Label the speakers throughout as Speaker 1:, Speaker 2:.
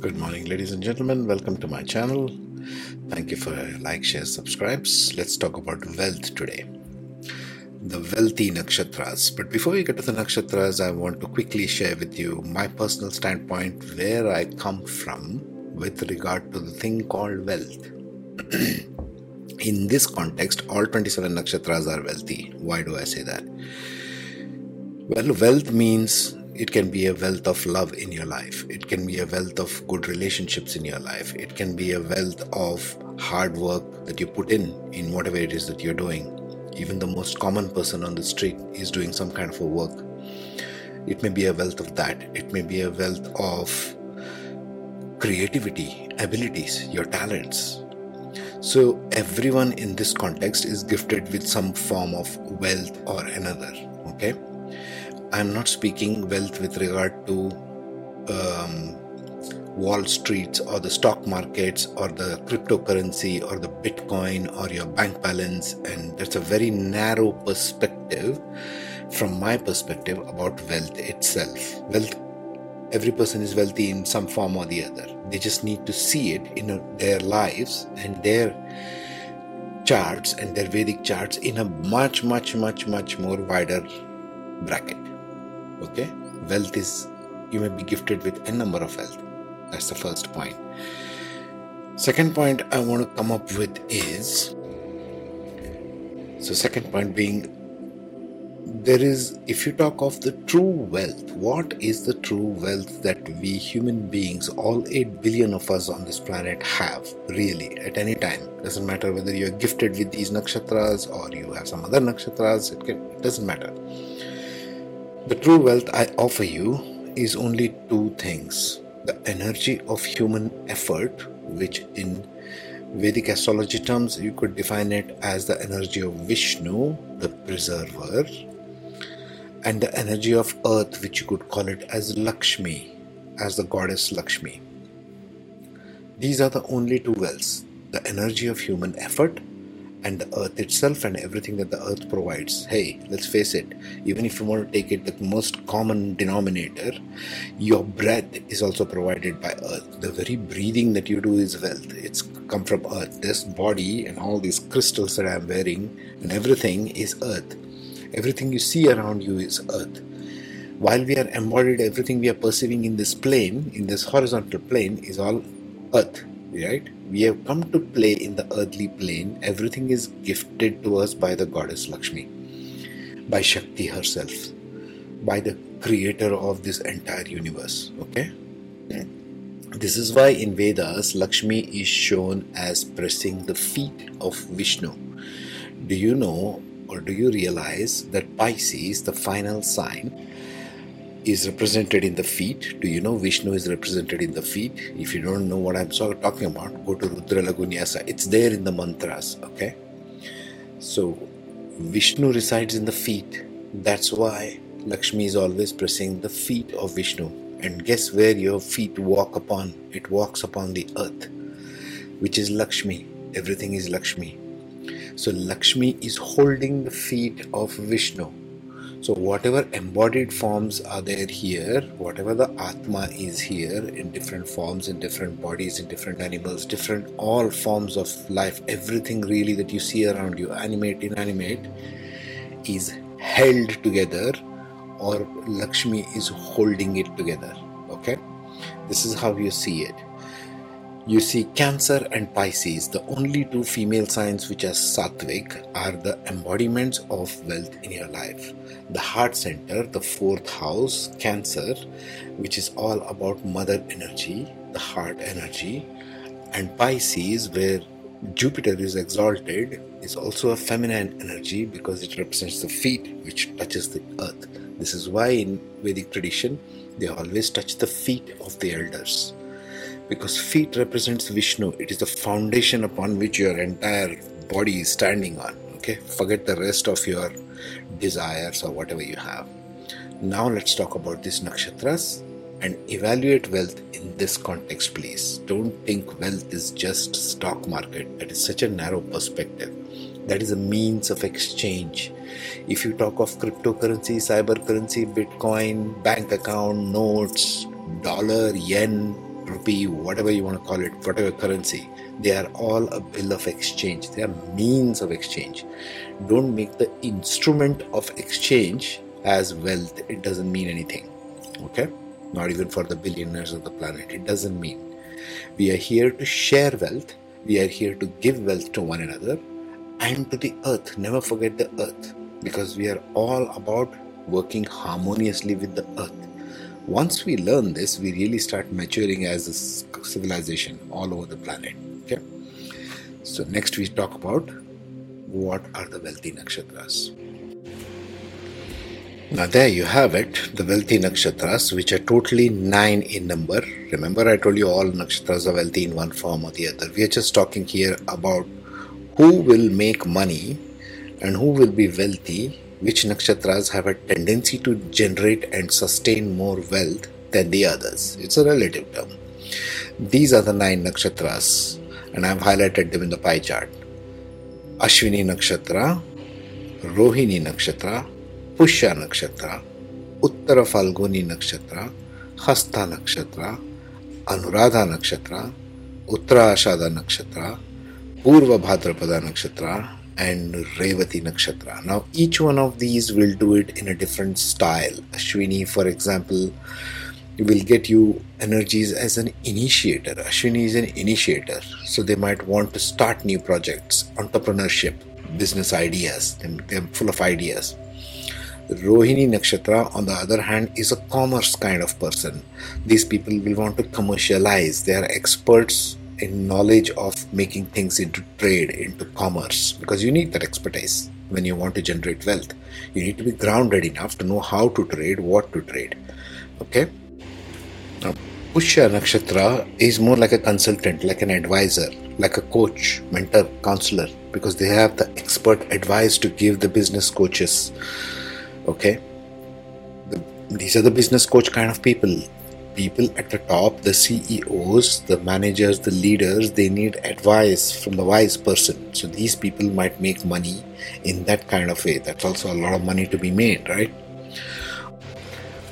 Speaker 1: Good morning, ladies and gentlemen. Welcome to my channel. Thank you for like, share, subscribes. Let's talk about wealth today. The wealthy nakshatras. But before we get to the nakshatras, I want to quickly share with you my personal standpoint where I come from with regard to the thing called wealth. In this context, all 27 nakshatras are wealthy. Why do I say that? Well, wealth means it can be a wealth of love in your life. It can be a wealth of good relationships in your life. It can be a wealth of hard work that you put in in whatever it is that you're doing. Even the most common person on the street is doing some kind of a work. It may be a wealth of that. It may be a wealth of creativity, abilities, your talents. So, everyone in this context is gifted with some form of wealth or another. Okay? I'm not speaking wealth with regard to um, Wall Streets or the stock markets or the cryptocurrency or the Bitcoin or your bank balance, and that's a very narrow perspective from my perspective about wealth itself. Wealth, every person is wealthy in some form or the other. They just need to see it in their lives and their charts and their Vedic charts in a much, much, much, much more wider bracket okay? Wealth is you may be gifted with a number of wealth. That's the first point. Second point i want to come up with is so second point being there is if you talk of the true wealth what is the true wealth that we human beings all 8 billion of us on this planet have really at any time? Doesn't matter whether you're gifted with these nakshatras or you have some other nakshatras it, can, it doesn't matter the true wealth I offer you is only two things the energy of human effort, which in Vedic astrology terms you could define it as the energy of Vishnu, the preserver, and the energy of earth, which you could call it as Lakshmi, as the goddess Lakshmi. These are the only two wells the energy of human effort and the earth itself and everything that the earth provides. Hey, let's face it, even if you want to take it the most common denominator, your breath is also provided by earth. The very breathing that you do is wealth. It's come from earth. This body and all these crystals that I'm wearing and everything is earth. Everything you see around you is earth. While we are embodied, everything we are perceiving in this plane, in this horizontal plane, is all earth right? We have come to play in the earthly plane. Everything is gifted to us by the goddess Lakshmi, by Shakti herself, by the creator of this entire universe. Okay? This is why in Vedas, Lakshmi is shown as pressing the feet of Vishnu. Do you know or do you realize that Pisces, the final sign, is represented in the feet. Do you know Vishnu is represented in the feet? If you don't know what I'm talking about, go to Rudra Laghunyasa. It's there in the mantras, okay? So, Vishnu resides in the feet. That's why Lakshmi is always pressing the feet of Vishnu. And guess where your feet walk upon? It walks upon the earth, which is Lakshmi. Everything is Lakshmi. So, Lakshmi is holding the feet of Vishnu so, whatever embodied forms are there here, whatever the Atma is here in different forms, in different bodies, in different animals, different all forms of life, everything really that you see around you, animate, inanimate, is held together or Lakshmi is holding it together. Okay? This is how you see it. You see, Cancer and Pisces, the only two female signs which are sattvic, are the embodiments of wealth in your life. The heart center, the fourth house, Cancer, which is all about mother energy, the heart energy, and Pisces, where Jupiter is exalted, is also a feminine energy because it represents the feet which touches the earth. This is why in Vedic tradition they always touch the feet of the elders because feet represents Vishnu. It is the foundation upon which your entire body is standing on. Okay, forget the rest of your desires or whatever you have. Now let's talk about these nakshatras and evaluate wealth in this context, please. Don't think wealth is just stock market. That is such a narrow perspective. That is a means of exchange. If you talk of cryptocurrency, cyber currency, Bitcoin, bank account, notes, dollar, yen, rupee, whatever you want to call it, whatever currency, they are all a bill of exchange. They are means of exchange. Don't make the instrument of exchange as wealth. It doesn't mean anything. Okay? Not even for the billionaires of the planet. It doesn't mean. We are here to share wealth. We are here to give wealth to one another and to the earth. Never forget the earth because we are all about working harmoniously with the earth. Once we learn this, we really start maturing as a civilization all over the planet. Okay. So next we talk about what are the wealthy nakshatras. Now there you have it, the wealthy nakshatras, which are totally nine in number. Remember, I told you all nakshatras are wealthy in one form or the other. We are just talking here about who will make money and who will be wealthy which nakshatras have a tendency to generate and sustain more wealth than the others. It's a relative term. These are the nine nakshatras, and I've highlighted them in the pie chart Ashwini Nakshatra, Rohini Nakshatra, Pushya Nakshatra, Uttara Falguni Nakshatra, Hasta Nakshatra, Anuradha Nakshatra, Uttara Ashada Nakshatra, Purva Bhadrapada Nakshatra, and Revati Nakshatra. Now, each one of these will do it in a different style. Ashwini, for example, will get you energies as an initiator. Ashwini is an initiator, so they might want to start new projects, entrepreneurship, business ideas, and they're full of ideas. Rohini Nakshatra, on the other hand, is a commerce kind of person. These people will want to commercialize, they are experts in knowledge of making things into trade, into commerce, because you need that expertise when you want to generate wealth. You need to be grounded enough to know how to trade, what to trade. Okay? Now, Pushya Nakshatra is more like a consultant, like an advisor, like a coach, mentor, counselor, because they have the expert advice to give the business coaches. Okay? The, these are the business coach kind of people people at the top, the CEOs, the managers, the leaders, they need advice from the wise person. So these people might make money in that kind of way. That's also a lot of money to be made, right?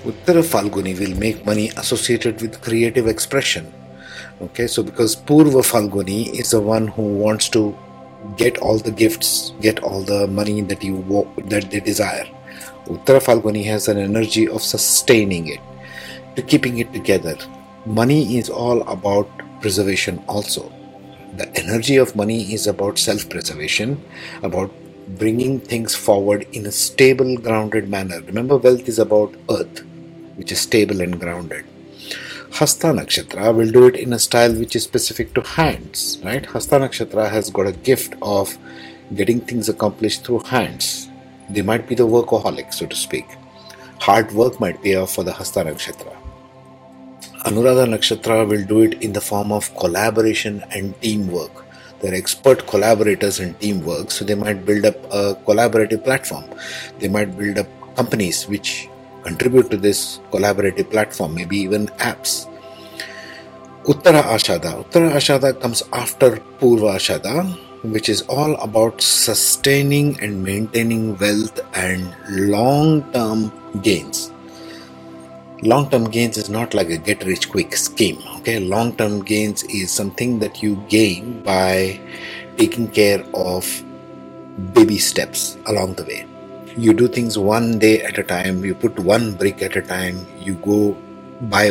Speaker 1: Uttara Falguni will make money associated with creative expression. Okay, so because Purva Falguni is the one who wants to get all the gifts, get all the money that you that they desire. Uttara Falguni has an energy of sustaining it to keeping it together. Money is all about preservation, also. The energy of money is about self preservation, about bringing things forward in a stable, grounded manner. Remember, wealth is about earth, which is stable and grounded. Hasta Nakshatra will do it in a style which is specific to hands, right? Hasta Nakshatra has got a gift of getting things accomplished through hands. They might be the workaholic, so to speak. Hard work might pay off for the Hasta Nakshatra. Anuradha Nakshatra will do it in the form of collaboration and teamwork. They're expert collaborators in teamwork, so they might build up a collaborative platform. They might build up companies which contribute to this collaborative platform, maybe even apps. Uttara Ashada. Uttara Ashada comes after Purva Ashada, which is all about sustaining and maintaining wealth and long term gains long term gains is not like a get rich quick scheme okay? Long term gains is something that you gain by taking care of baby steps along the way. You do things one day at a time you put one brick at a time you go buy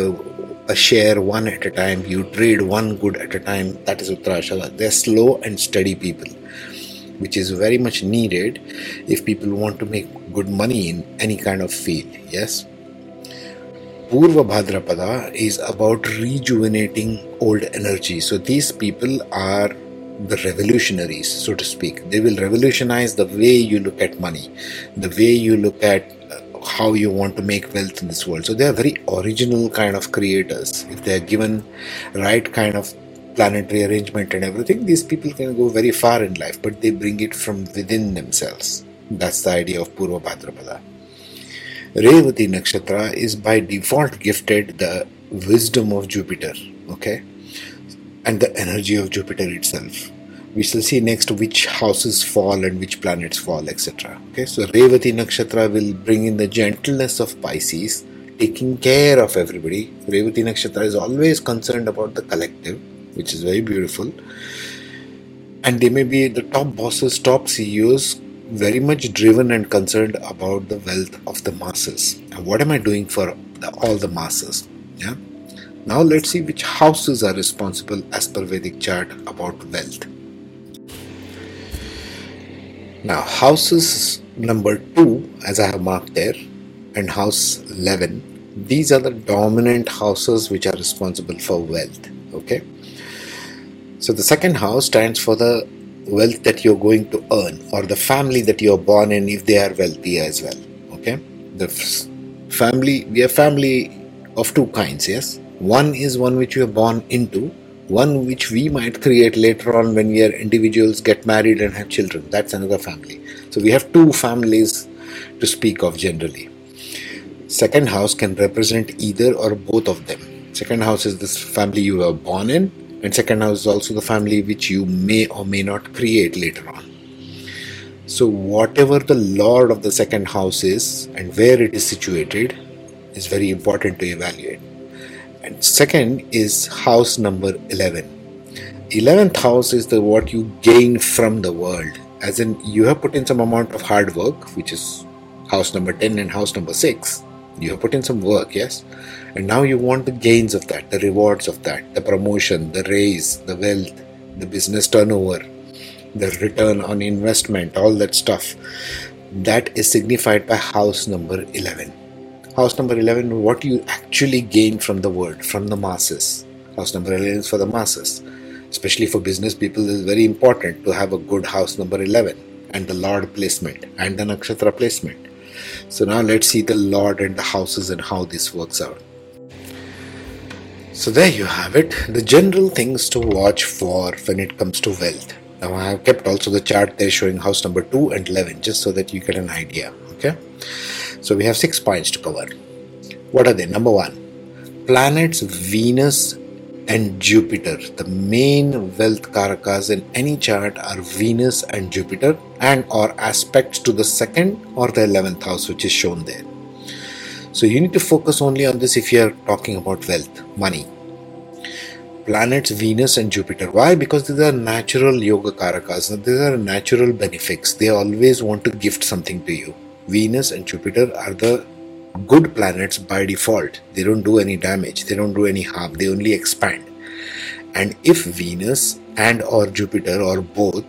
Speaker 1: a, share one at a time you trade one good at a time that is uttarashada they're slow and steady people which is very much needed if people want to make good money in any kind of field yes Purva Bhadrapada is about rejuvenating old energy. So these people are the revolutionaries, so to speak. They will revolutionize the way you look at money, the way you look at uh, how you want to make wealth in this world. So they are very original kind of creators. If they are given right kind of planetary arrangement and everything, these people can go very far in life, but they bring it from within themselves. That's the idea of Purva Bhadrapada. Revati Nakshatra is by default gifted the wisdom of Jupiter, okay, and the energy of Jupiter itself. We shall see next which houses fall and which planets fall, etc. Okay, so Revati Nakshatra will bring in the gentleness of Pisces, taking care of everybody. Revati Nakshatra is always concerned about the collective, which is very beautiful. And they may be the top bosses, top CEOs, very much driven and concerned about the wealth of the masses. And what am I doing for the, all the masses? Yeah. Now let's see which houses are responsible as per Vedic chart about wealth. Now houses number 2 as I have marked there and house 11 these are the dominant houses which are responsible for wealth okay so the second house stands for the wealth that you're going to earn or the family that you're born in if they are wealthy as well okay? The family we have family of two kinds yes? One is one which you are born into one which we might create later on when we are individuals get married and have children. That's another family. So we have two families to speak of generally. Second house can represent either or both of them. Second house is this family you were born in and second house is also the family which you may or may not create later on. So whatever the lord of the second house is and where it is situated is very important to evaluate. And second is house number 11 11th house is the what you gain from the world. As in you have put in some amount of hard work which is house number 10 and house number 6 you have put in some work yes and now you want the gains of that the rewards of that the promotion the raise the wealth the business turnover the return on investment all that stuff that is signified by house number 11 House number 11, what you actually gain from the world, from the masses. House number 11 is for the masses. Especially for business people, it is very important to have a good house number 11 and the Lord placement and the Nakshatra placement. So now let's see the Lord and the houses and how this works out. So there you have it, the general things to watch for when it comes to wealth. Now I have kept also the chart there showing house number 2 and 11 just so that you get an idea. Okay. So we have six points to cover. What are they? Number one, planets Venus and Jupiter. The main wealth karakas in any chart are Venus and Jupiter and or aspects to the second or the 11th house which is shown there. So you need to focus only on this if you are talking about wealth, money. Planets Venus and Jupiter. Why? Because these are natural yoga karakas. These are natural benefics. They always want to gift something to you. Venus and Jupiter are the good planets by default. They don't do any damage, they don't do any harm, they only expand. And if Venus and or Jupiter or both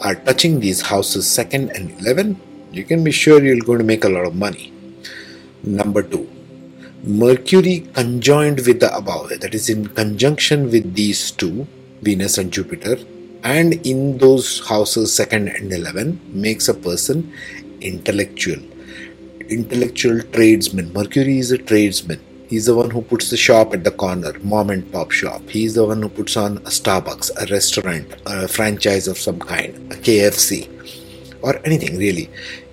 Speaker 1: are touching these houses 2nd and 11, you can be sure you're going to make a lot of money. Number 2. Mercury conjoined with the above, that is in conjunction with these two, Venus and Jupiter, and in those houses 2nd and 11 makes a person intellectual intellectual tradesman. Mercury is a tradesman. He's the one who puts the shop at the corner mom and pop shop. He's the one who puts on a starbucks a restaurant a franchise of some kind a kfc or anything really.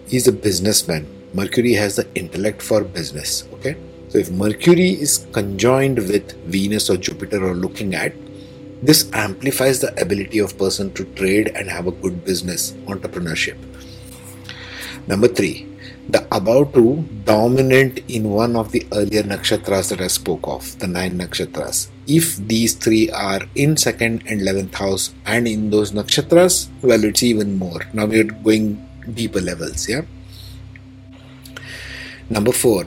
Speaker 1: He's a businessman. Mercury has the intellect for business okay? So if mercury is conjoined with venus or jupiter or looking at this amplifies the ability of person to trade and have a good business entrepreneurship. Number three, the above two dominant in one of the earlier nakshatras that I spoke of, the nine nakshatras. If these three are in second and eleventh house and in those nakshatras, well, it's even more. Now we're going deeper levels, yeah. Number four,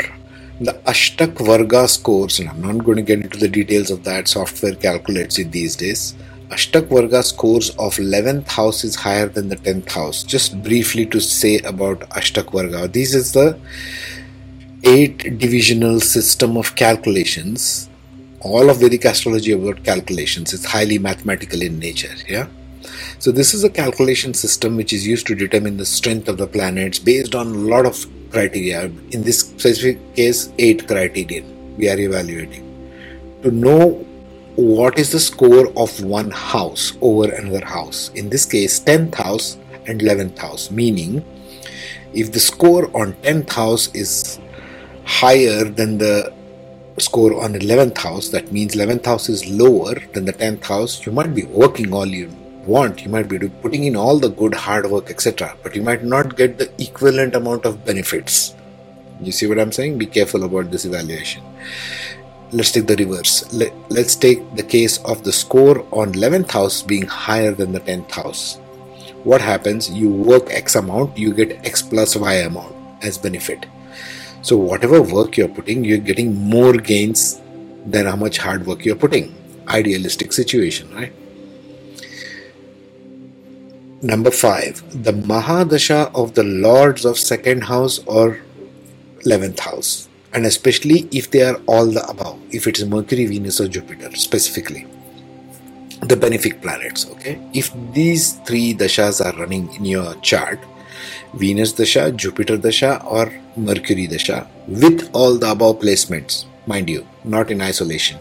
Speaker 1: the Ashtak Varga scores, and I'm not going to get into the details of that, software calculates it these days. Ashtak Varga scores of 11th house is higher than the 10th house. Just briefly to say about Ashtak Varga. This is the eight divisional system of calculations. All of Vedic astrology about calculations. It's highly mathematical in nature. Yeah. So this is a calculation system which is used to determine the strength of the planets based on a lot of criteria. In this specific case, eight criteria we are evaluating. To know what is the score of one house over another house. In this case, 10th house and 11th house, meaning if the score on 10th house is higher than the score on 11th house, that means 11th house is lower than the 10th house, you might be working all you want, you might be putting in all the good hard work, etc., but you might not get the equivalent amount of benefits You see what I'm saying? Be careful about this evaluation. Let's take the reverse. Let, let's take the case of the score on 11th house being higher than the 10th house. What happens? You work X amount, you get X plus Y amount as benefit. So, whatever work you're putting, you're getting more gains than how much hard work you're putting. Idealistic situation, right? Number five, the Mahadasha of the Lords of second house or 11th house, and especially if they are all the above, if it is Mercury, Venus, or Jupiter specifically, the benefic planets. Okay, if these three dashas are running in your chart, Venus dasha, Jupiter dasha, or Mercury dasha, with all the above placements, mind you, not in isolation,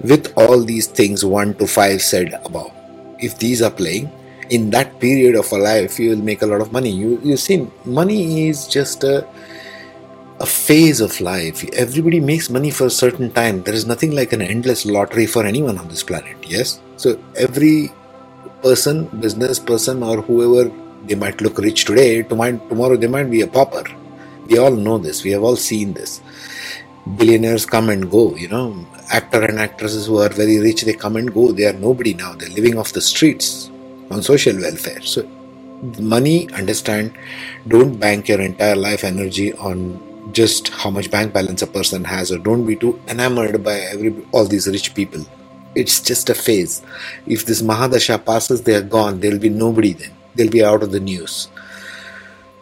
Speaker 1: with all these things 1 to 5 said above. If these are playing, in that period of a life, you will make a lot of money. You you see, money is just a a phase of life. Everybody makes money for a certain time. There is nothing like an endless lottery for anyone on this planet. Yes, so every person, business person, or whoever they might look rich today, tomorrow they might be a pauper. We all know this. We have all seen this billionaires come and go you know actor and actresses who are very rich they come and go they are nobody now they're living off the streets on social welfare so money understand don't bank your entire life energy on just how much bank balance a person has or don't be too enamored by every all these rich people it's just a phase if this mahadasha passes they are gone there'll be nobody then they'll be out of the news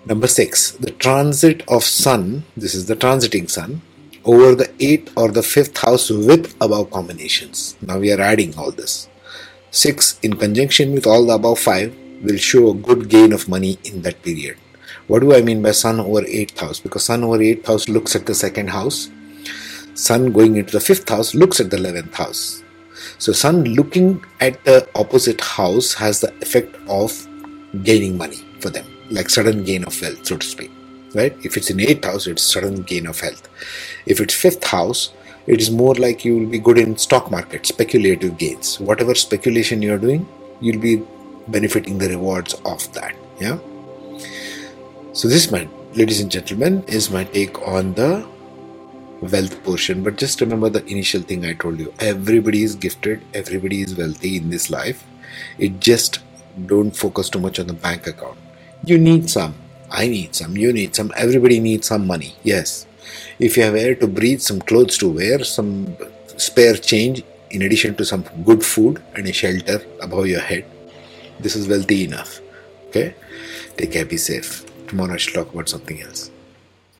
Speaker 1: number 6 the transit of sun this is the transiting sun over the 8th or the 5th house with above combinations. Now we are adding all this. 6 in conjunction with all the above 5 will show a good gain of money in that period. What do I mean by sun over 8th house? Because sun over 8th house looks at the second house. Sun going into the 5th house looks at the 11th house. So sun looking at the opposite house has the effect of gaining money for them, like sudden gain of wealth, so to speak right? If it's in eighth house, it's sudden gain of health. If it's fifth house, it is more like you will be good in stock market, speculative gains. Whatever speculation you're doing, you'll be benefiting the rewards of that. Yeah. So this, my ladies and gentlemen, is my take on the wealth portion. But just remember the initial thing I told you. Everybody is gifted. Everybody is wealthy in this life. It just don't focus too much on the bank account. You need some I need some, you need some, everybody needs some money. Yes. If you have air to breathe, some clothes to wear, some spare change, in addition to some good food and a shelter above your head, this is wealthy enough. Okay? Take care, be safe. Tomorrow I shall talk about something else.